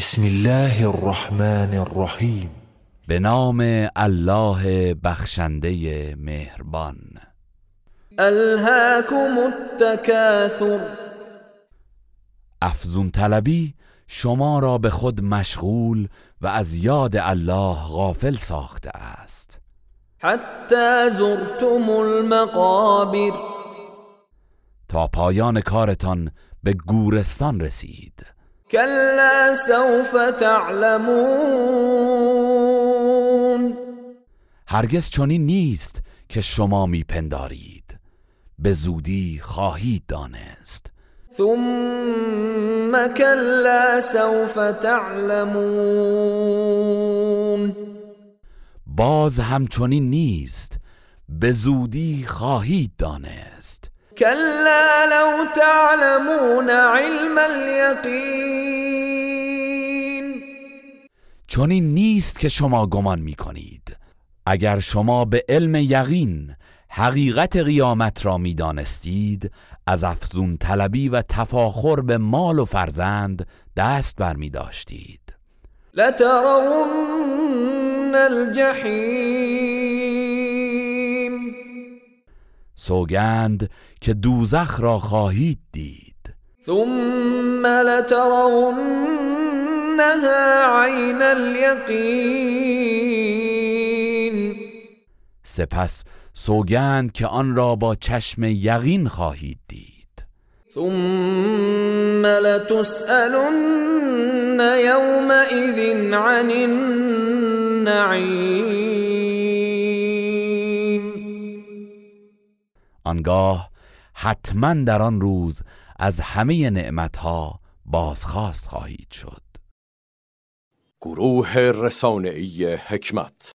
بسم الله الرحمن الرحیم به نام الله بخشنده مهربان. الهاكم التکاثر. افزون طلبی شما را به خود مشغول و از یاد الله غافل ساخته است. حتی زرتم المقابر. تا پایان کارتان به گورستان رسید. کلا سوف تعلمون. هرگز چنین نیست که شما میپندارید. به زودی خواهید دانست. ثم كلا سوف تعلمون. باز همچنین نیست. به زودی خواهید دانست. كلا لو تعلمون علم اليقين. چنین نیست که شما گمان می کنید اگر شما به علم یقین حقیقت قیامت را می دانستید از افزون طلبی و تفاخر به مال و فرزند دست بر می داشتید لترون الجحیم. سوگند که دوزخ را خواهید دید. ثم لترونها عین الیقین سپس سوگند که آن را با چشم یقین خواهید دید. ثم لتسألن يومئذ عن النعیم آنگاه حتما در آن روز از همه نعمتها بازخواست خواهید شد. گروه رسانه‌ای حکمت.